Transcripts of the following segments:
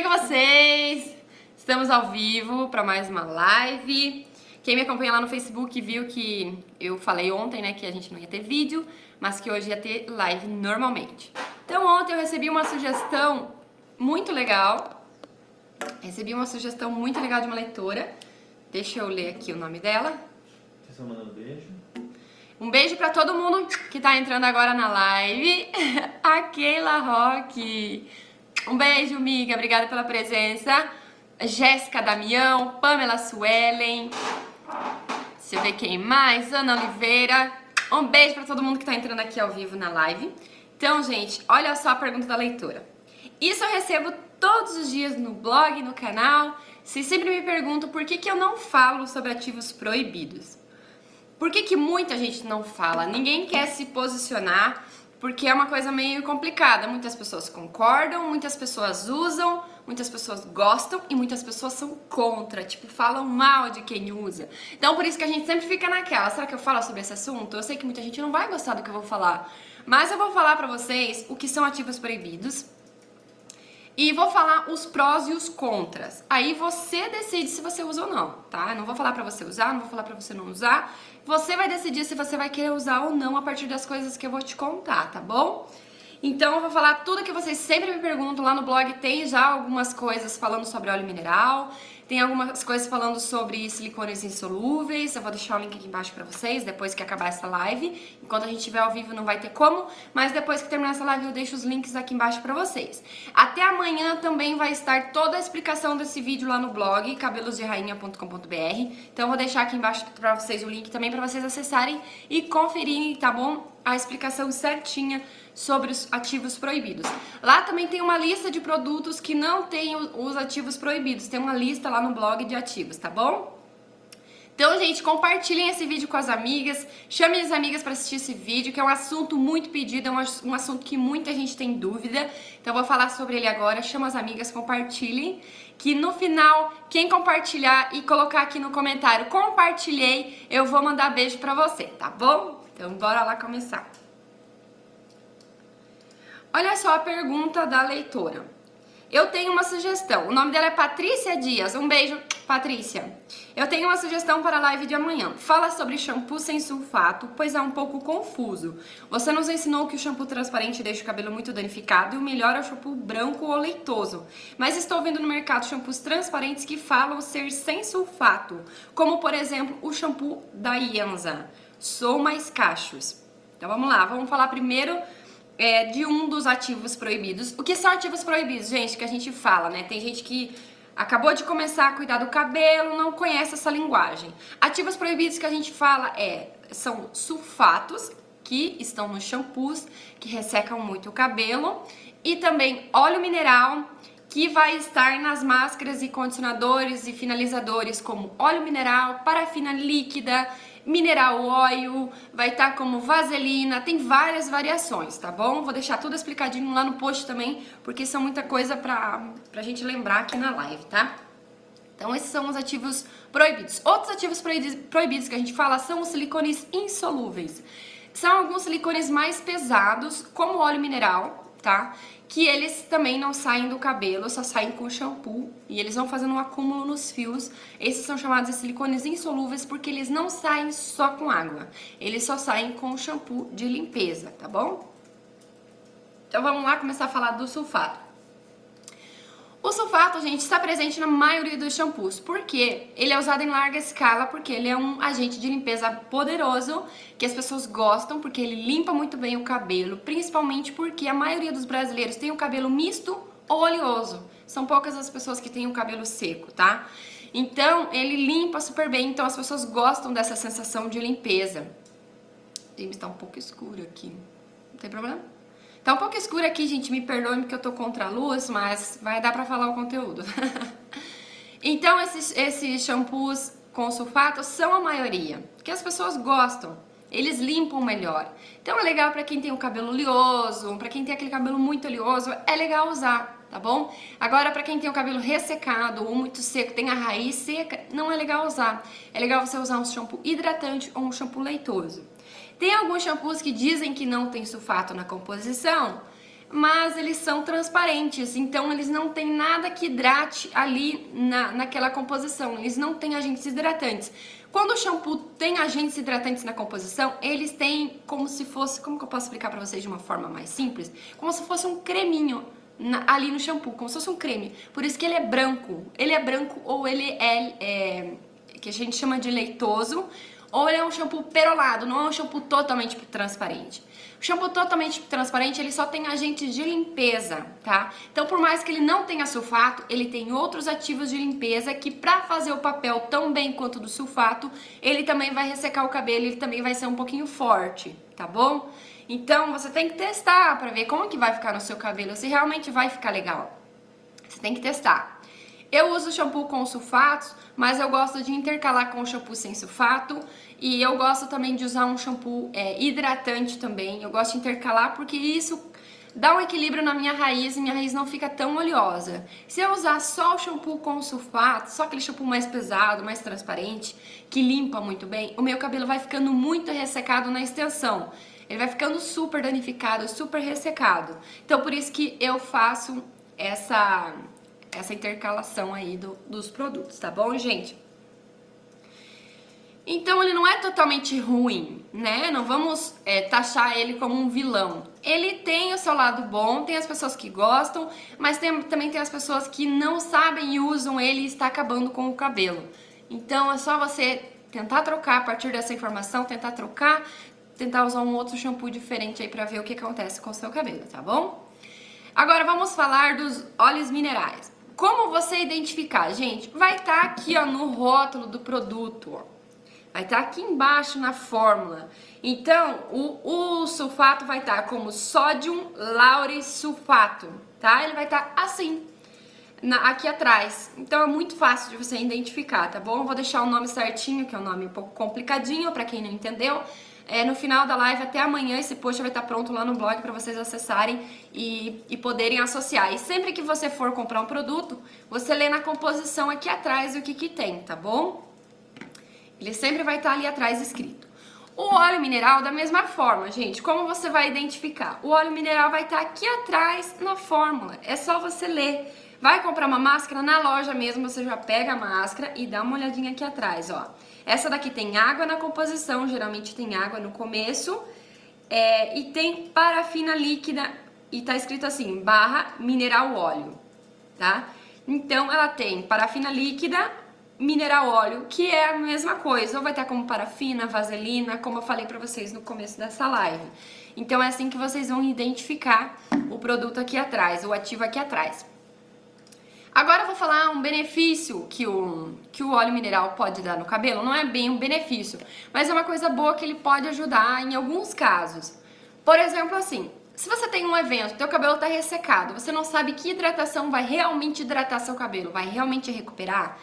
bem com vocês? Estamos ao vivo para mais uma live. Quem me acompanha lá no Facebook viu que eu falei ontem, né, que a gente não ia ter vídeo, mas que hoje ia ter live normalmente. Então ontem eu recebi uma sugestão muito legal. Recebi uma sugestão muito legal de uma leitora. Deixa eu ler aqui o nome dela. Vocês estão mandando beijo? Um beijo para todo mundo que tá entrando agora na live. A Keila Roque. Um beijo, amiga. Obrigada pela presença. Jéssica Damião, Pamela Suelen. Deixa eu ver quem mais. Ana Oliveira. Um beijo para todo mundo que tá entrando aqui ao vivo na live. Então, gente, olha só a pergunta da leitora. Isso eu recebo todos os dias no blog, no canal. Vocês sempre me perguntam por que, que eu não falo sobre ativos proibidos. Por que, que muita gente não fala? Ninguém quer se posicionar porque é uma coisa meio complicada. Muitas pessoas concordam, muitas pessoas usam, muitas pessoas gostam e muitas pessoas são contra, tipo, falam mal de quem usa. Então, por isso que a gente sempre fica naquela, será que eu falo sobre esse assunto? Eu sei que muita gente não vai gostar do que eu vou falar, mas eu vou falar pra vocês o que são ativos proibidos. E vou falar os prós e os contras. Aí você decide se você usa ou não, tá? Não vou falar pra você usar, não vou falar pra você não usar. Você vai decidir se você vai querer usar ou não a partir das coisas que eu vou te contar, tá bom? Então eu vou falar tudo que vocês sempre me perguntam lá no blog. Tem já algumas coisas falando sobre óleo mineral, tem algumas coisas falando sobre silicones insolúveis. Eu vou deixar o link aqui embaixo pra vocês depois que acabar essa live. Enquanto a gente estiver ao vivo não vai ter como, mas depois que terminar essa live eu deixo os links aqui embaixo pra vocês. Até amanhã também vai estar toda a explicação desse vídeo lá no blog cabelosderainha.com.br. Então eu vou deixar aqui embaixo pra vocês o link também pra vocês acessarem e conferirem, tá bom? A explicação certinha sobre os ativos proibidos. Lá também tem uma lista de produtos que não tem os ativos proibidos. Tem uma lista lá no blog de ativos, tá bom? Então, gente, compartilhem esse vídeo com as amigas, chamem as amigas para assistir esse vídeo, que é um assunto muito pedido, é um, assunto que muita gente tem dúvida. Então, vou falar sobre ele agora. Chama as amigas, compartilhem. Que no final, quem compartilhar e colocar aqui no comentário compartilhei, eu vou mandar beijo para você, tá bom? Então, bora lá começar. Olha só a pergunta da leitora. Eu tenho uma sugestão. O nome dela é Patrícia Dias. Um beijo, Patrícia. Eu tenho uma sugestão para a live de amanhã. Fala sobre shampoo sem sulfato, pois é um pouco confuso. Você nos ensinou que o shampoo transparente deixa o cabelo muito danificado e o melhor é o shampoo branco ou leitoso. Mas estou vendo no mercado shampoos transparentes que falam ser sem sulfato, como por exemplo o shampoo da Ianza. Sou mais cachos. Então vamos lá, vamos falar primeiro é, de um dos ativos proibidos. O que são ativos proibidos, gente? Que a gente fala, né? Tem gente que acabou de começar a cuidar do cabelo, não conhece essa linguagem. Ativos proibidos que a gente fala é são sulfatos que estão nos shampoos que ressecam muito o cabelo e também óleo mineral que vai estar nas máscaras e condicionadores e finalizadores como óleo mineral, parafina líquida mineral oil, vai estar tá como vaselina, tem várias variações, tá bom? Vou deixar tudo explicadinho lá no post também, porque são muita coisa pra, pra gente lembrar aqui na live, tá? Então esses são os ativos proibidos. Outros ativos proibidos que a gente fala são os silicones insolúveis. São alguns silicones mais pesados, como óleo mineral, tá? que eles também não saem do cabelo, só saem com shampoo e eles vão fazendo um acúmulo nos fios. Esses são chamados de silicones insolúveis porque eles não saem só com água, eles só saem com shampoo de limpeza, tá bom? Então vamos lá começar a falar do sulfato. O sulfato, gente, está presente na maioria dos shampoos. Por quê? Ele é usado em larga escala porque ele é um agente de limpeza poderoso que as pessoas gostam porque ele limpa muito bem o cabelo, principalmente porque a maioria dos brasileiros tem o cabelo misto ou oleoso. São poucas as pessoas que têm o cabelo seco, tá? Então, ele limpa super bem, então as pessoas gostam dessa sensação de limpeza. James está um pouco escuro aqui. Não tem problema? Tá um pouco escuro aqui, gente, me perdoe porque eu tô contra a luz, mas vai dar pra falar o conteúdo. então, esses, esses shampoos com sulfato são a maioria, que as pessoas gostam. Eles limpam melhor. Então é legal para quem tem o cabelo oleoso, para quem tem aquele cabelo muito oleoso, é legal usar, tá bom? Agora para quem tem o cabelo ressecado ou muito seco, tem a raiz seca, não é legal usar. É legal você usar um shampoo hidratante ou um shampoo leitoso. Tem alguns shampoos que dizem que não tem sulfato na composição, mas eles são transparentes, então eles não têm nada que hidrate ali na, naquela composição, eles não têm agentes hidratantes. Quando o shampoo tem agentes hidratantes na composição, eles têm como se fosse, como que eu posso explicar para vocês de uma forma mais simples? Como se fosse um creminho na, ali no shampoo, como se fosse um creme. Por isso que ele é branco. Ele é branco ou ele é, é que a gente chama de leitoso, ou ele é um shampoo perolado, não é um shampoo totalmente transparente. O shampoo totalmente transparente, ele só tem agentes de limpeza, tá? Então, por mais que ele não tenha sulfato, ele tem outros ativos de limpeza que para fazer o papel tão bem quanto do sulfato, ele também vai ressecar o cabelo, ele também vai ser um pouquinho forte, tá bom? Então, você tem que testar para ver como que vai ficar no seu cabelo, se realmente vai ficar legal. Você tem que testar. Eu uso shampoo com sulfatos, mas eu gosto de intercalar com shampoo sem sulfato e eu gosto também de usar um shampoo é, hidratante também. Eu gosto de intercalar porque isso dá um equilíbrio na minha raiz e minha raiz não fica tão oleosa. Se eu usar só o shampoo com sulfato, só aquele shampoo mais pesado, mais transparente, que limpa muito bem, o meu cabelo vai ficando muito ressecado na extensão. Ele vai ficando super danificado, super ressecado. Então por isso que eu faço essa essa intercalação aí do, dos produtos, tá bom, gente? Então ele não é totalmente ruim, né? Não vamos é, taxar ele como um vilão. Ele tem o seu lado bom, tem as pessoas que gostam, mas tem, também tem as pessoas que não sabem e usam ele e está acabando com o cabelo. Então é só você tentar trocar a partir dessa informação, tentar trocar, tentar usar um outro shampoo diferente aí para ver o que acontece com o seu cabelo, tá bom? Agora vamos falar dos óleos minerais. Como você identificar? Gente, vai estar tá aqui ó, no rótulo do produto, ó. Vai estar tá aqui embaixo na fórmula. Então, o, o sulfato vai estar tá como sódio lauresulfato, tá? Ele vai estar tá assim, na, aqui atrás. Então, é muito fácil de você identificar, tá bom? Vou deixar o nome certinho, que é um nome um pouco complicadinho para quem não entendeu. É, no final da live, até amanhã, esse post vai estar pronto lá no blog para vocês acessarem e, e poderem associar. E sempre que você for comprar um produto, você lê na composição aqui atrás o que, que tem, tá bom? Ele sempre vai estar ali atrás escrito. O óleo mineral, da mesma forma, gente, como você vai identificar? O óleo mineral vai estar aqui atrás na fórmula, é só você ler. Vai comprar uma máscara na loja mesmo, você já pega a máscara e dá uma olhadinha aqui atrás, ó. Essa daqui tem água na composição, geralmente tem água no começo. É, e tem parafina líquida e tá escrito assim, barra mineral óleo, tá? Então ela tem parafina líquida, mineral óleo, que é a mesma coisa, ou vai estar como parafina, vaselina, como eu falei para vocês no começo dessa live. Então é assim que vocês vão identificar o produto aqui atrás, o ativo aqui atrás. Agora eu vou falar um benefício que o, que o óleo mineral pode dar no cabelo. Não é bem um benefício, mas é uma coisa boa que ele pode ajudar em alguns casos. Por exemplo, assim, se você tem um evento, teu cabelo está ressecado, você não sabe que hidratação vai realmente hidratar seu cabelo, vai realmente recuperar,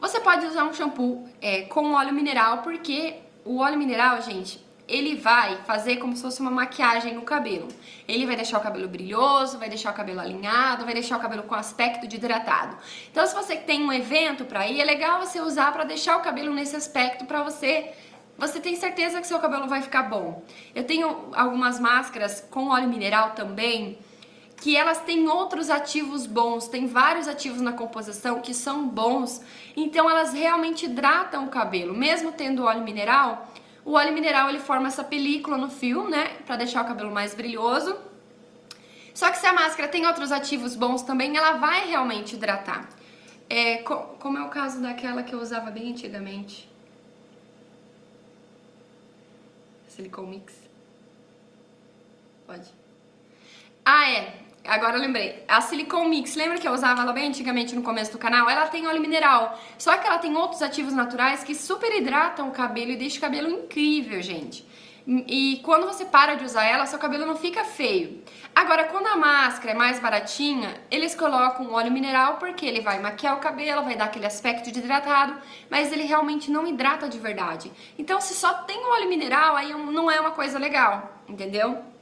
você pode usar um shampoo é, com óleo mineral, porque o óleo mineral, gente, ele vai fazer como se fosse uma maquiagem no cabelo. Ele vai deixar o cabelo brilhoso, vai deixar o cabelo alinhado, vai deixar o cabelo com aspecto de hidratado. Então, se você tem um evento para ir, é legal você usar para deixar o cabelo nesse aspecto para você você tem certeza que seu cabelo vai ficar bom. Eu tenho algumas máscaras com óleo mineral também, que elas têm outros ativos bons, tem vários ativos na composição que são bons, então elas realmente hidratam o cabelo, mesmo tendo óleo mineral o óleo mineral ele forma essa película no fio, né, para deixar o cabelo mais brilhoso. Só que se a máscara tem outros ativos bons também, ela vai realmente hidratar. É, como é o caso daquela que eu usava bem antigamente. Silicone Mix. Pode. Ah, é. Agora eu lembrei. A Silicone Mix, lembra que eu usava ela bem antigamente no começo do canal? Ela tem óleo mineral. Só que ela tem outros ativos naturais que super hidratam o cabelo e deixam o cabelo incrível, gente. E quando você para de usar ela, seu cabelo não fica feio. Agora, quando a máscara é mais baratinha, eles colocam óleo mineral porque ele vai maquiar o cabelo, vai dar aquele aspecto de hidratado, mas ele realmente não hidrata de verdade. Então, se só tem óleo mineral, aí não é uma coisa legal, entendeu?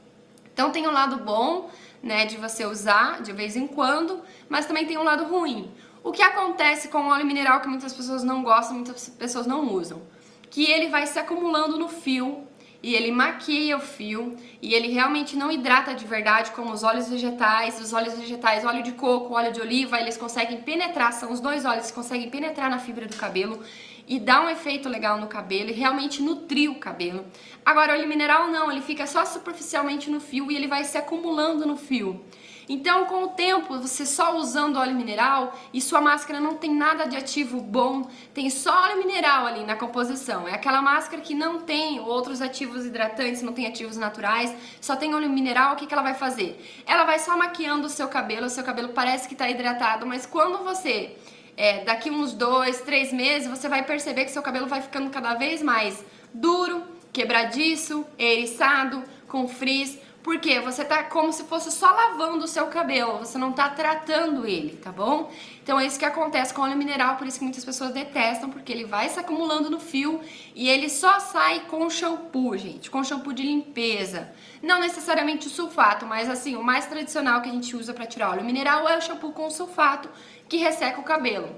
Então, tem um lado bom, né, de você usar de vez em quando, mas também tem um lado ruim. O que acontece com o óleo mineral que muitas pessoas não gostam, muitas pessoas não usam? Que ele vai se acumulando no fio e ele maquia o fio e ele realmente não hidrata de verdade como os óleos vegetais. Os óleos vegetais, óleo de coco, óleo de oliva, eles conseguem penetrar, são os dois óleos que conseguem penetrar na fibra do cabelo e dar um efeito legal no cabelo e realmente nutrir o cabelo. Agora, óleo mineral não, ele fica só superficialmente no fio e ele vai se acumulando no fio. Então, com o tempo, você só usando óleo mineral e sua máscara não tem nada de ativo bom, tem só óleo mineral ali na composição. É aquela máscara que não tem outros ativos hidratantes, não tem ativos naturais, só tem óleo mineral. O que, que ela vai fazer? Ela vai só maquiando o seu cabelo, o seu cabelo parece que está hidratado, mas quando você é, daqui uns dois, três meses, você vai perceber que seu cabelo vai ficando cada vez mais duro, quebradiço, eriçado, com frizz, porque você tá como se fosse só lavando o seu cabelo, você não tá tratando ele, tá bom? Então é isso que acontece com óleo mineral, por isso que muitas pessoas detestam, porque ele vai se acumulando no fio e ele só sai com shampoo, gente, com shampoo de limpeza. Não necessariamente o sulfato, mas assim, o mais tradicional que a gente usa para tirar óleo mineral é o shampoo com sulfato, que resseca o cabelo.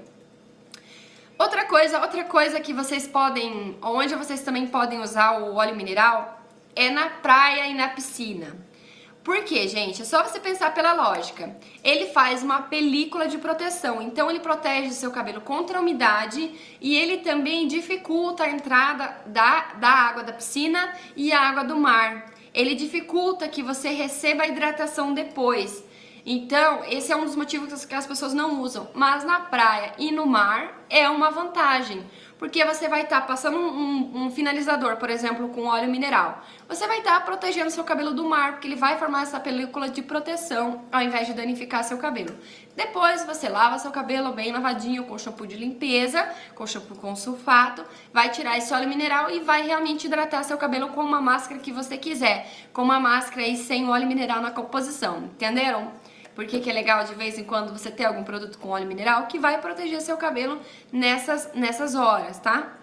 Outra coisa, outra coisa que vocês podem, onde vocês também podem usar o óleo mineral é na praia e na piscina. Por quê, gente? É só você pensar pela lógica. Ele faz uma película de proteção, então ele protege seu cabelo contra a umidade e ele também dificulta a entrada da, da água da piscina e a água do mar. Ele dificulta que você receba a hidratação depois. Então, esse é um dos motivos que as pessoas não usam. Mas na praia e no mar é uma vantagem porque você vai estar tá passando um, um, um, finalizador, por exemplo, com óleo mineral. Você vai estar tá protegendo seu cabelo do mar, porque ele vai formar essa película de proteção ao invés de danificar seu cabelo. Depois você lava seu cabelo bem lavadinho com shampoo de limpeza, com shampoo com sulfato, vai tirar esse óleo mineral e vai realmente hidratar seu cabelo com uma máscara que você quiser, com uma máscara aí sem óleo mineral na composição, entenderam? Por que, que é legal de vez em quando você ter algum produto com óleo mineral que vai proteger seu cabelo nessas, nessas horas, tá?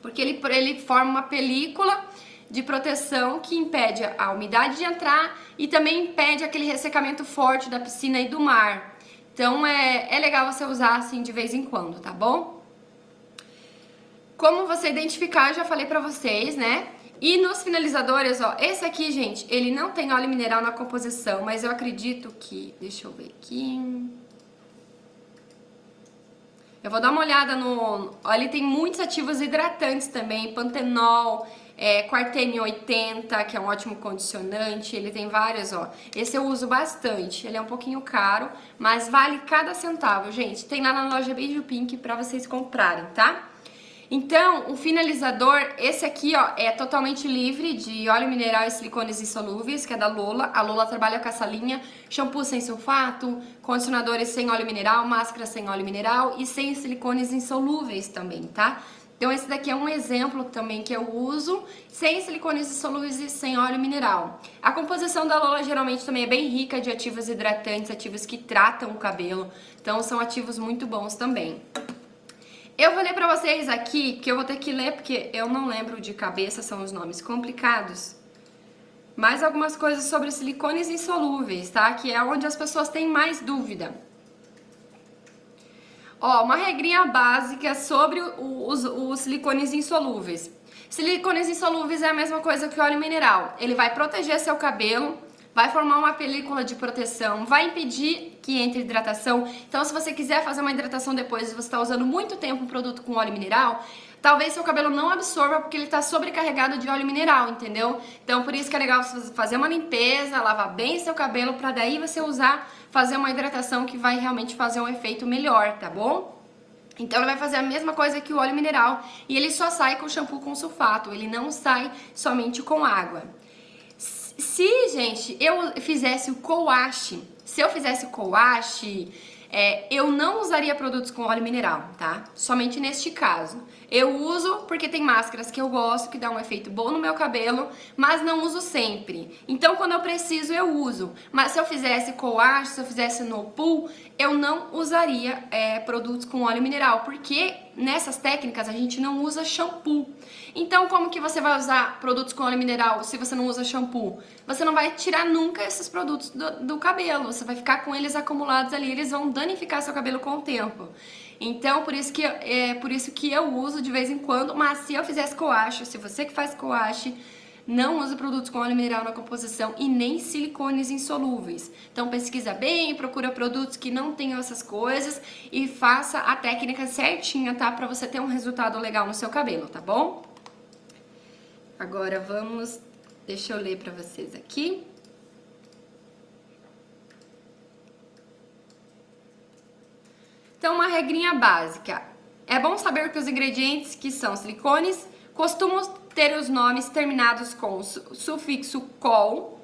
Porque ele, ele forma uma película de proteção que impede a umidade de entrar e também impede aquele ressecamento forte da piscina e do mar. Então é, é legal você usar assim de vez em quando, tá bom? Como você identificar, já falei pra vocês, né? E nos finalizadores, ó, esse aqui, gente, ele não tem óleo mineral na composição, mas eu acredito que... Deixa eu ver aqui... Eu vou dar uma olhada no... Ele tem muitos ativos hidratantes também, pantenol, é, quartene 80, que é um ótimo condicionante, ele tem vários, ó. Esse eu uso bastante, ele é um pouquinho caro, mas vale cada centavo, gente. Tem lá na loja Beijo Pink pra vocês comprarem, tá? Então, o finalizador, esse aqui, ó, é totalmente livre de óleo mineral e silicones insolúveis, que é da Lola. A Lola trabalha com essa linha, shampoo sem sulfato, condicionadores sem óleo mineral, máscara sem óleo mineral e sem silicones insolúveis também, tá? Então esse daqui é um exemplo também que eu uso, sem silicones insolúveis e sem óleo mineral. A composição da Lola geralmente também é bem rica de ativos hidratantes, ativos que tratam o cabelo, então são ativos muito bons também. Eu vou ler pra vocês aqui, que eu vou ter que ler porque eu não lembro de cabeça, são os nomes complicados. Mais algumas coisas sobre silicones insolúveis, tá? Que é onde as pessoas têm mais dúvida. Ó, uma regrinha básica sobre os, os silicones insolúveis. Silicones insolúveis é a mesma coisa que óleo mineral. Ele vai proteger seu cabelo vai formar uma película de proteção, vai impedir que entre hidratação. Então, se você quiser fazer uma hidratação depois e você está usando muito tempo um produto com óleo mineral, talvez seu cabelo não absorva porque ele está sobrecarregado de óleo mineral, entendeu? Então, por isso que é legal você fazer uma limpeza, lavar bem seu cabelo, para daí você usar, fazer uma hidratação que vai realmente fazer um efeito melhor, tá bom? Então ele vai fazer a mesma coisa que o óleo mineral e ele só sai com shampoo com sulfato, ele não sai somente com água. Se, gente, eu fizesse o coache, se eu fizesse o coache, é, eu não usaria produtos com óleo mineral, tá? Somente neste caso. Eu uso porque tem máscaras que eu gosto, que dá um efeito bom no meu cabelo, mas não uso sempre. Então, quando eu preciso, eu uso. Mas se eu fizesse coache, se eu fizesse no pool, eu não usaria é, produtos com óleo mineral, porque nessas técnicas a gente não usa shampoo. Então, como que você vai usar produtos com óleo mineral se você não usa shampoo? Você não vai tirar nunca esses produtos do, do cabelo, você vai ficar com eles acumulados ali, eles vão danificar seu cabelo com o tempo. Então, por isso que é por isso que eu uso de vez em quando, mas se eu fizesse coache, se você que faz coache, não use produtos com óleo mineral na composição e nem silicones insolúveis. Então pesquisa bem, procura produtos que não tenham essas coisas e faça a técnica certinha, tá? Para você ter um resultado legal no seu cabelo, tá bom? Agora vamos, deixa eu ler para vocês aqui. Então, uma regrinha básica. É bom saber que os ingredientes que são silicones costumam ter os nomes terminados com sufixo col,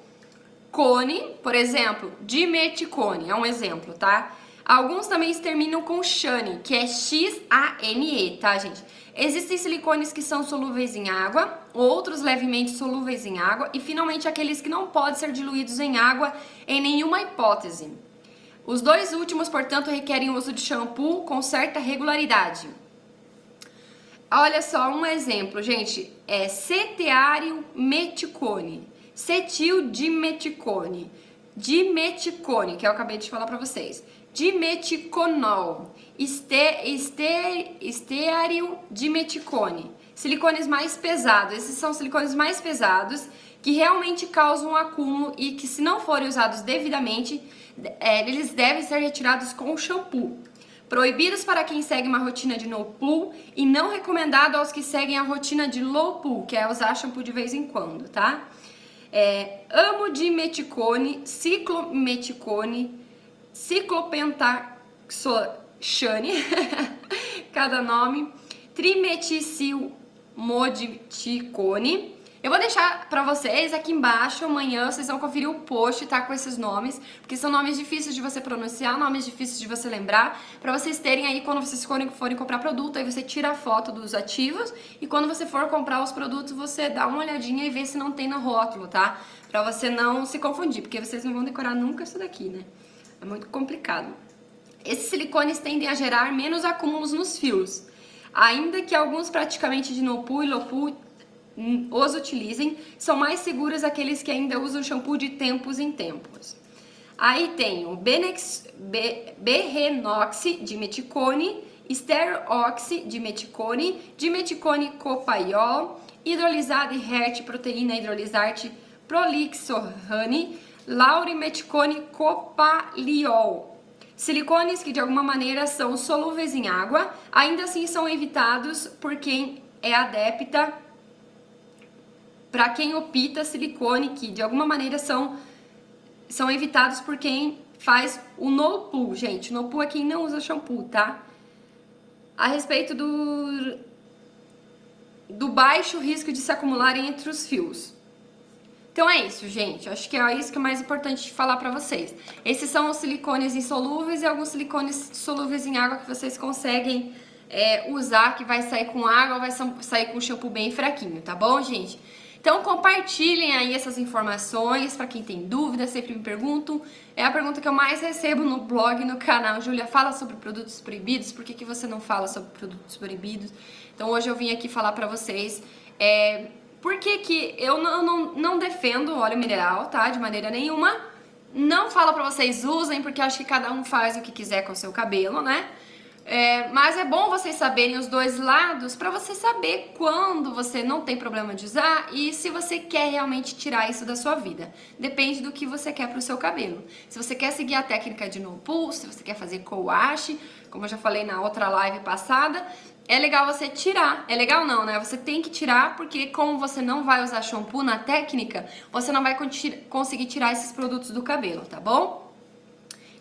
cone, por exemplo, dimeticone, é um exemplo, tá? Alguns também terminam com chane, que é X-A-N-E, tá, gente? Existem silicones que são solúveis em água, outros levemente solúveis em água e finalmente aqueles que não podem ser diluídos em água em nenhuma hipótese. Os dois últimos, portanto, requerem o uso de shampoo com certa regularidade. Olha só um exemplo, gente, é ceteário meticone, cetil dimeticone, dimeticone, que eu acabei de falar para vocês, dimeticonol, este, este, esteário dimeticone, silicones mais pesados. Esses são silicones mais pesados que realmente causam um acúmulo e que, se não forem usados devidamente, é, eles devem ser retirados com shampoo. Proibidos para quem segue uma rotina de no poo e não recomendado aos que seguem a rotina de low poo, que é usar shampoo de vez em quando, tá? É, amodimeticone, ciclometicone, ciclopentaxoxane, cada nome, trimeticilmodicone, eu vou deixar pra vocês aqui embaixo, amanhã vocês vão conferir o post, tá? Com esses nomes, porque são nomes difíceis de você pronunciar, nomes difíceis de você lembrar, pra vocês terem aí, quando vocês forem, forem comprar produto, aí você tira a foto dos ativos e quando você for comprar os produtos, você dá uma olhadinha e vê se não tem no rótulo, tá? Pra você não se confundir, porque vocês não vão decorar nunca isso daqui, né? É muito complicado. Esses silicones tendem a gerar menos acúmulos nos fios, ainda que alguns praticamente de Nopu e Lopu os utilizem, são mais seguros aqueles que ainda usam shampoo de tempos em tempos. Aí tem o Benex, Be, Berrenoxi dimeticone, Steroxi dimeticone, dimeticone copaiol, hidrolisado e HERT proteína hidrolisarte prolixorane, laurimeticone copaliol. Silicones que de alguma maneira são solúveis em água, ainda assim são evitados por quem é adepta para quem opta silicone, que de alguma maneira são, são evitados por quem faz o no poo, gente. No poo é quem não usa shampoo, tá? A respeito do, do baixo risco de se acumularem entre os fios. Então é isso, gente. Acho que é isso que é mais importante falar para vocês. Esses são os silicones insolúveis e alguns silicones solúveis em água que vocês conseguem é, usar, que vai sair com água ou vai sair com shampoo bem fraquinho, tá bom, gente? Então compartilhem aí essas informações para quem tem dúvidas, sempre me perguntam. É a pergunta que eu mais recebo no blog, no canal. Júlia, fala sobre produtos proibidos. Por que, que você não fala sobre produtos proibidos? Então hoje eu vim aqui falar para vocês é, por que, que eu não, não, não defendo óleo mineral, tá? De maneira nenhuma. Não falo para vocês usem, porque acho que cada um faz o que quiser com o seu cabelo, né? É, mas é bom vocês saberem os dois lados para você saber quando você não tem problema de usar e se você quer realmente tirar isso da sua vida. Depende do que você quer para o seu cabelo. Se você quer seguir a técnica de no pulse, se você quer fazer co-wash, como eu já falei na outra live passada, é legal você tirar. É legal não, né? Você tem que tirar porque como você não vai usar shampoo na técnica, você não vai conseguir tirar esses produtos do cabelo, tá bom?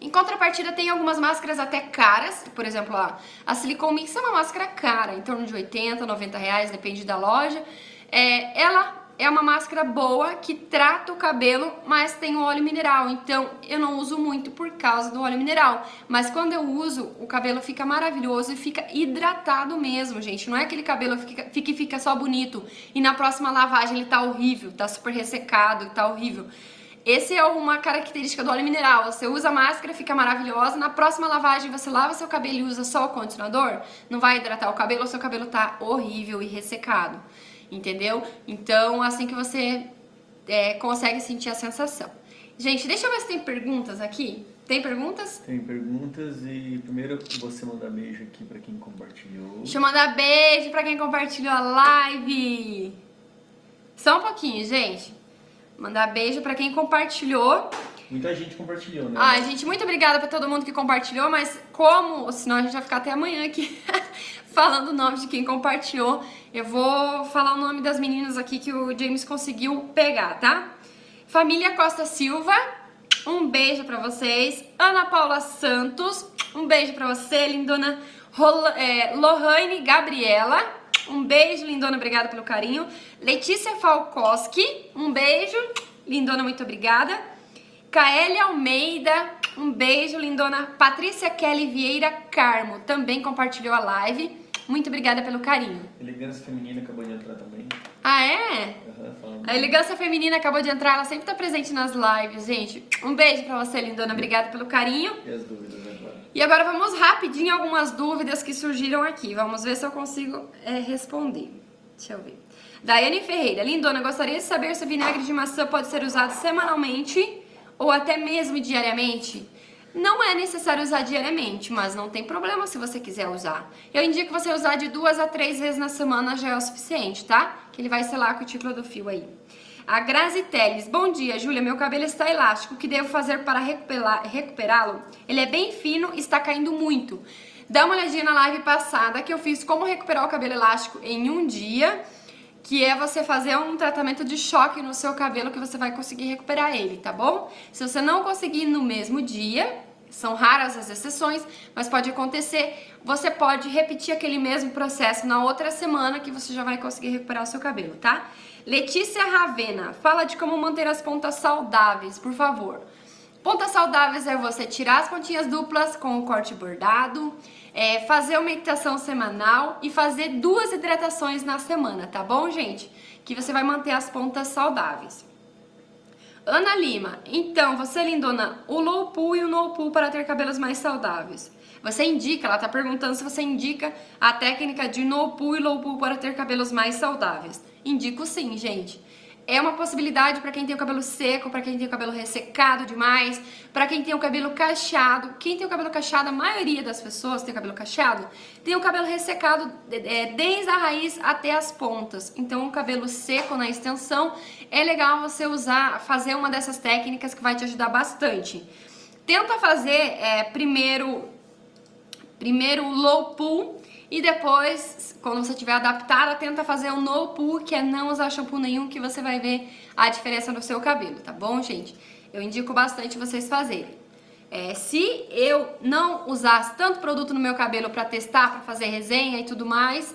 Em contrapartida, tem algumas máscaras até caras, por exemplo, a, a Silicon Mix é uma máscara cara, em torno de 80, 90 reais, depende da loja. É, ela é uma máscara boa que trata o cabelo, mas tem o óleo mineral. Então eu não uso muito por causa do óleo mineral. Mas quando eu uso, o cabelo fica maravilhoso e fica hidratado mesmo, gente. Não é aquele cabelo que fica, fica, fica só bonito e na próxima lavagem ele tá horrível, tá super ressecado, tá horrível. Esse é uma característica do óleo mineral. Você usa a máscara, fica maravilhosa. Na próxima lavagem, você lava seu cabelo e usa só o condicionador, não vai hidratar o cabelo, o seu cabelo tá horrível e ressecado. Entendeu? Então, assim que você é, consegue sentir a sensação. Gente, deixa eu ver se tem perguntas aqui. Tem perguntas? Tem perguntas e primeiro você mandar beijo aqui para quem compartilhou. Deixa eu mandar beijo para quem compartilhou a live. Só um pouquinho, gente. Mandar beijo para quem compartilhou. Muita gente compartilhou, né? Ai, gente, muito obrigada pra todo mundo que compartilhou, mas como, senão a gente vai ficar até amanhã aqui falando o nome de quem compartilhou, eu vou falar o nome das meninas aqui que o James conseguiu pegar, tá? Família Costa Silva, um beijo pra vocês. Ana Paula Santos, um beijo pra você, lindona. Rol é, Lohane Gabriela, um beijo, lindona, obrigada pelo carinho. Letícia Falkowski, um beijo, lindona, muito obrigada. Kaeli Almeida, um beijo, lindona. Patrícia Kelly Vieira Carmo também compartilhou a live. Muito obrigada pelo carinho. Elegância Feminina acabou de entrar também. Ah, é? Uhum, a Elegância Feminina acabou de entrar, ela sempre tá presente nas lives, gente. Um beijo pra você, lindona. Obrigada pelo carinho. E as dúvidas? E agora vamos rapidinho algumas dúvidas que surgiram aqui. Vamos ver se eu consigo é, responder. Deixa eu ver. Daiane Ferreira, lindona, gostaria de saber se o vinagre de maçã pode ser usado semanalmente ou até mesmo diariamente, não é necessário usar diariamente, mas não tem problema se você quiser usar. Eu indico você usar de duas a três vezes na semana já é o suficiente, tá? Que ele vai selar o título do fio aí. A Grazi Teles, bom dia, Júlia. Meu cabelo está elástico. O que devo fazer para recuperá-lo? Ele é bem fino e está caindo muito. Dá uma olhadinha na live passada que eu fiz como recuperar o cabelo elástico em um dia que é você fazer um tratamento de choque no seu cabelo que você vai conseguir recuperar ele, tá bom? Se você não conseguir no mesmo dia, são raras as exceções, mas pode acontecer, você pode repetir aquele mesmo processo na outra semana que você já vai conseguir recuperar o seu cabelo, tá? Letícia Ravena, fala de como manter as pontas saudáveis, por favor. Pontas saudáveis é você tirar as pontinhas duplas com o corte bordado, é, fazer uma meditação semanal e fazer duas hidratações na semana, tá bom, gente? Que você vai manter as pontas saudáveis. Ana Lima, então, você lindona, o low pool e o no pool para ter cabelos mais saudáveis. Você indica, ela tá perguntando se você indica a técnica de no pool e low pool para ter cabelos mais saudáveis. Indico sim, gente é uma possibilidade para quem tem o cabelo seco, para quem tem o cabelo ressecado demais, para quem tem o cabelo cacheado. Quem tem o cabelo cacheado, a maioria das pessoas tem o cabelo cacheado, tem o cabelo ressecado é, desde a raiz até as pontas. Então, o cabelo seco na extensão é legal você usar, fazer uma dessas técnicas que vai te ajudar bastante. Tenta fazer é, primeiro, primeiro low pull e depois, quando você tiver adaptada, tenta fazer um no poo, que é não usar shampoo nenhum, que você vai ver a diferença no seu cabelo, tá bom, gente? Eu indico bastante vocês fazerem. É, se eu não usasse tanto produto no meu cabelo para testar, para fazer resenha e tudo mais,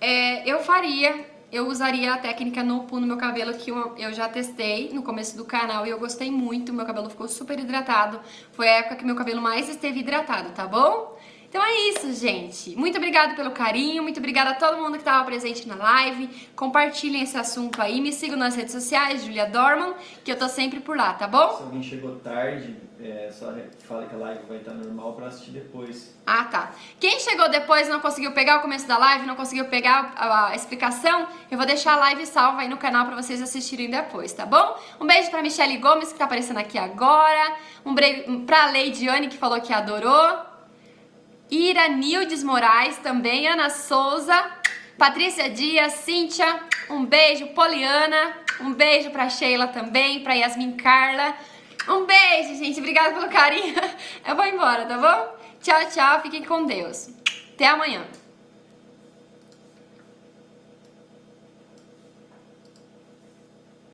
é, eu faria, eu usaria a técnica no poo no meu cabelo que eu, já testei no começo do canal e eu gostei muito, meu cabelo ficou super hidratado. Foi a época que meu cabelo mais esteve hidratado, tá bom? Então é isso, gente. Muito obrigada pelo carinho, muito obrigada a todo mundo que estava presente na live. Compartilhem esse assunto aí, me sigam nas redes sociais, Julia Dorman, que eu tô sempre por lá, tá bom? Se alguém chegou tarde, é, só fala que a live vai estar normal para assistir depois. Ah, tá. Quem chegou depois e não conseguiu pegar o começo da live, não conseguiu pegar a, a explicação, eu vou deixar a live salva aí no canal para vocês assistirem depois, tá bom? Um beijo pra Michelle Gomes, que tá aparecendo aqui agora. Um beijo pra Leidiane, que falou que adorou. Ira Nildes Moraes também, Ana Souza, Patrícia Dias, Cíntia, um beijo, Poliana, um beijo pra Sheila também, pra Yasmin Carla. Um beijo, gente, obrigada pelo carinho. Eu vou embora, tá bom? Tchau, tchau, fiquem com Deus. Até amanhã.